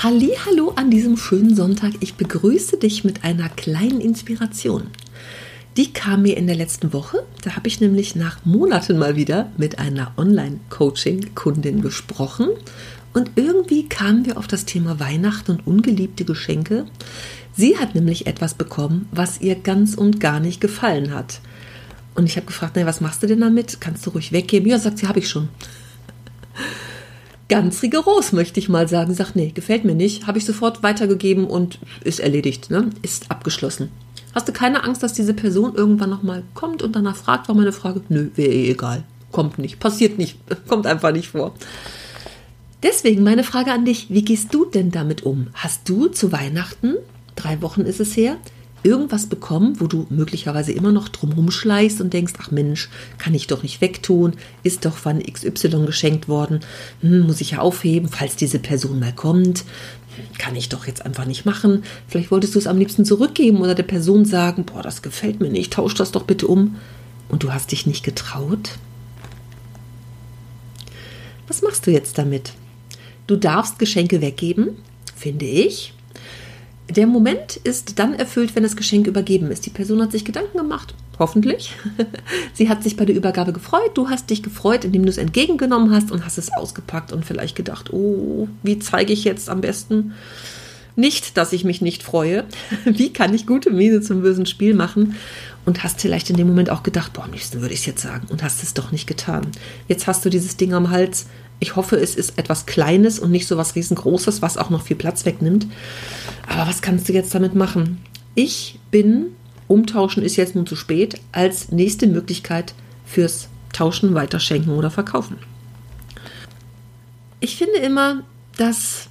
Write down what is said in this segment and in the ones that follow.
Hallo an diesem schönen Sonntag. Ich begrüße dich mit einer kleinen Inspiration. Die kam mir in der letzten Woche. Da habe ich nämlich nach Monaten mal wieder mit einer Online-Coaching-Kundin gesprochen. Und irgendwie kamen wir auf das Thema Weihnachten und ungeliebte Geschenke. Sie hat nämlich etwas bekommen, was ihr ganz und gar nicht gefallen hat. Und ich habe gefragt, na, was machst du denn damit? Kannst du ruhig weggeben? Ja, sagt sie, habe ich schon ganz rigoros, möchte ich mal sagen. Sagt, nee, gefällt mir nicht. Habe ich sofort weitergegeben und ist erledigt, ne? ist abgeschlossen. Hast du keine Angst, dass diese Person irgendwann nochmal kommt und danach fragt? War meine Frage, nö, wäre eh egal. Kommt nicht, passiert nicht, kommt einfach nicht vor. Deswegen meine Frage an dich, wie gehst du denn damit um? Hast du zu Weihnachten, drei Wochen ist es her, irgendwas bekommen, wo du möglicherweise immer noch drumherum schleichst und denkst, ach Mensch, kann ich doch nicht wegtun, ist doch von XY geschenkt worden, hm, muss ich ja aufheben, falls diese Person mal kommt, kann ich doch jetzt einfach nicht machen. Vielleicht wolltest du es am liebsten zurückgeben oder der Person sagen, boah, das gefällt mir nicht, tausch das doch bitte um. Und du hast dich nicht getraut? Was machst du jetzt damit? Du darfst Geschenke weggeben, finde ich. Der Moment ist dann erfüllt, wenn das Geschenk übergeben ist. Die Person hat sich Gedanken gemacht, hoffentlich. Sie hat sich bei der Übergabe gefreut. Du hast dich gefreut, indem du es entgegengenommen hast und hast es ausgepackt und vielleicht gedacht, oh, wie zeige ich jetzt am besten nicht, dass ich mich nicht freue? Wie kann ich gute Miene zum bösen Spiel machen? Und hast vielleicht in dem Moment auch gedacht, boah, am liebsten würde ich es jetzt sagen und hast es doch nicht getan. Jetzt hast du dieses Ding am Hals. Ich hoffe, es ist etwas Kleines und nicht so was Riesengroßes, was auch noch viel Platz wegnimmt. Aber was kannst du jetzt damit machen? Ich bin, umtauschen ist jetzt nun zu spät, als nächste Möglichkeit fürs Tauschen, Weiterschenken oder Verkaufen. Ich finde immer, dass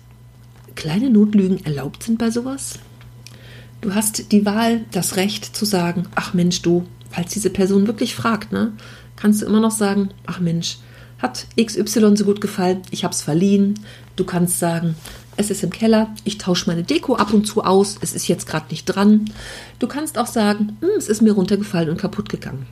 kleine Notlügen erlaubt sind bei sowas. Du hast die Wahl, das Recht zu sagen, ach Mensch, du, falls diese Person wirklich fragt, ne, kannst du immer noch sagen, ach Mensch, hat XY so gut gefallen, ich habe es verliehen. Du kannst sagen, es ist im Keller, ich tausche meine Deko ab und zu aus, es ist jetzt gerade nicht dran. Du kannst auch sagen, hm, es ist mir runtergefallen und kaputt gegangen.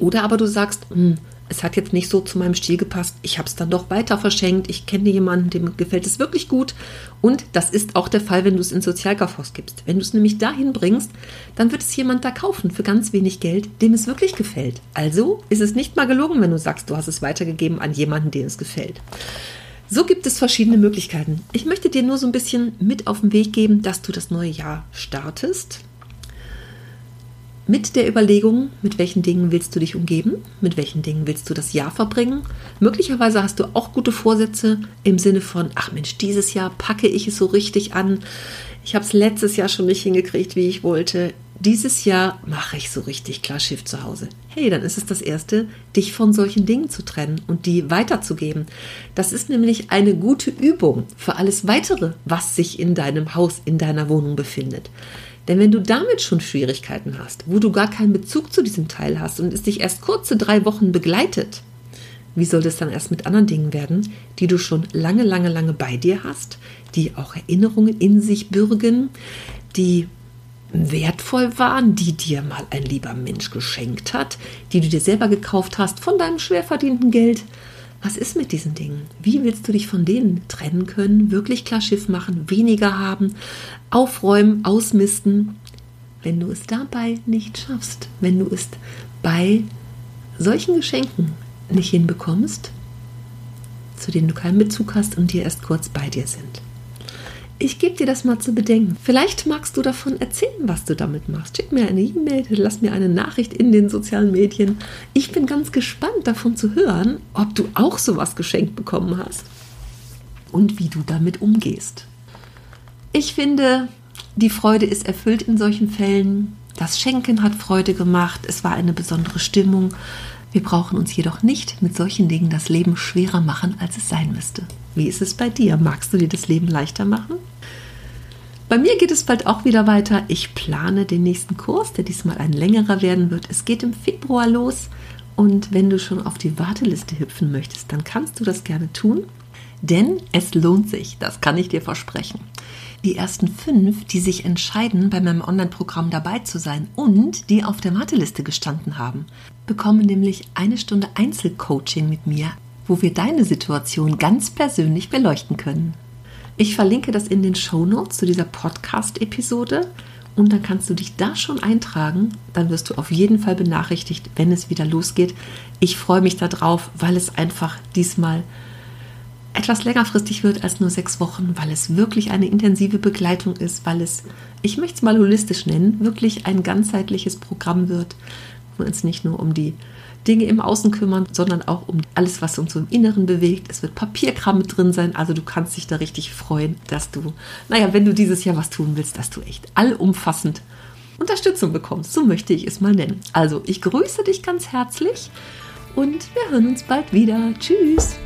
Oder aber du sagst, hm, es hat jetzt nicht so zu meinem Stil gepasst, ich habe es dann doch weiter verschenkt, ich kenne jemanden, dem gefällt es wirklich gut und das ist auch der Fall, wenn du es in Sozialkaufhaus gibst. Wenn du es nämlich dahin bringst, dann wird es jemand da kaufen für ganz wenig Geld, dem es wirklich gefällt. Also ist es nicht mal gelogen, wenn du sagst, du hast es weitergegeben an jemanden, dem es gefällt. So gibt es verschiedene Möglichkeiten. Ich möchte dir nur so ein bisschen mit auf den Weg geben, dass du das neue Jahr startest mit der Überlegung, mit welchen Dingen willst du dich umgeben, mit welchen Dingen willst du das Jahr verbringen. Möglicherweise hast du auch gute Vorsätze im Sinne von, ach Mensch, dieses Jahr packe ich es so richtig an. Ich habe es letztes Jahr schon nicht hingekriegt, wie ich wollte. Dieses Jahr mache ich so richtig klar Schiff zu Hause. Hey, dann ist es das Erste, dich von solchen Dingen zu trennen und die weiterzugeben. Das ist nämlich eine gute Übung für alles Weitere, was sich in deinem Haus, in deiner Wohnung befindet. Denn wenn du damit schon Schwierigkeiten hast, wo du gar keinen Bezug zu diesem Teil hast und es dich erst kurze drei Wochen begleitet, wie soll das dann erst mit anderen Dingen werden, die du schon lange, lange, lange bei dir hast, die auch Erinnerungen in sich bürgen, die wertvoll waren, die dir mal ein lieber Mensch geschenkt hat, die du dir selber gekauft hast von deinem schwer verdienten Geld was ist mit diesen Dingen? Wie willst du dich von denen trennen können? Wirklich klar Schiff machen, weniger haben, aufräumen, ausmisten? Wenn du es dabei nicht schaffst, wenn du es bei solchen Geschenken nicht hinbekommst, zu denen du keinen Bezug hast und die erst kurz bei dir sind. Ich gebe dir das mal zu bedenken. Vielleicht magst du davon erzählen, was du damit machst. Schick mir eine E-Mail, lass mir eine Nachricht in den sozialen Medien. Ich bin ganz gespannt davon zu hören, ob du auch sowas geschenkt bekommen hast und wie du damit umgehst. Ich finde, die Freude ist erfüllt in solchen Fällen. Das Schenken hat Freude gemacht. Es war eine besondere Stimmung. Wir brauchen uns jedoch nicht mit solchen Dingen das Leben schwerer machen, als es sein müsste. Wie ist es bei dir? Magst du dir das Leben leichter machen? Bei mir geht es bald auch wieder weiter. Ich plane den nächsten Kurs, der diesmal ein längerer werden wird. Es geht im Februar los. Und wenn du schon auf die Warteliste hüpfen möchtest, dann kannst du das gerne tun. Denn es lohnt sich, das kann ich dir versprechen. Die ersten fünf, die sich entscheiden, bei meinem Online-Programm dabei zu sein und die auf der Warteliste gestanden haben, bekommen nämlich eine Stunde Einzelcoaching mit mir, wo wir deine Situation ganz persönlich beleuchten können. Ich verlinke das in den Show Notes zu dieser Podcast-Episode und dann kannst du dich da schon eintragen. Dann wirst du auf jeden Fall benachrichtigt, wenn es wieder losgeht. Ich freue mich darauf, weil es einfach diesmal etwas längerfristig wird als nur sechs Wochen, weil es wirklich eine intensive Begleitung ist, weil es, ich möchte es mal holistisch nennen, wirklich ein ganzheitliches Programm wird, uns nicht nur um die Dinge im Außen kümmern, sondern auch um alles, was uns im Inneren bewegt. Es wird Papierkram mit drin sein, also du kannst dich da richtig freuen, dass du, naja, wenn du dieses Jahr was tun willst, dass du echt allumfassend Unterstützung bekommst. So möchte ich es mal nennen. Also, ich grüße dich ganz herzlich und wir hören uns bald wieder. Tschüss!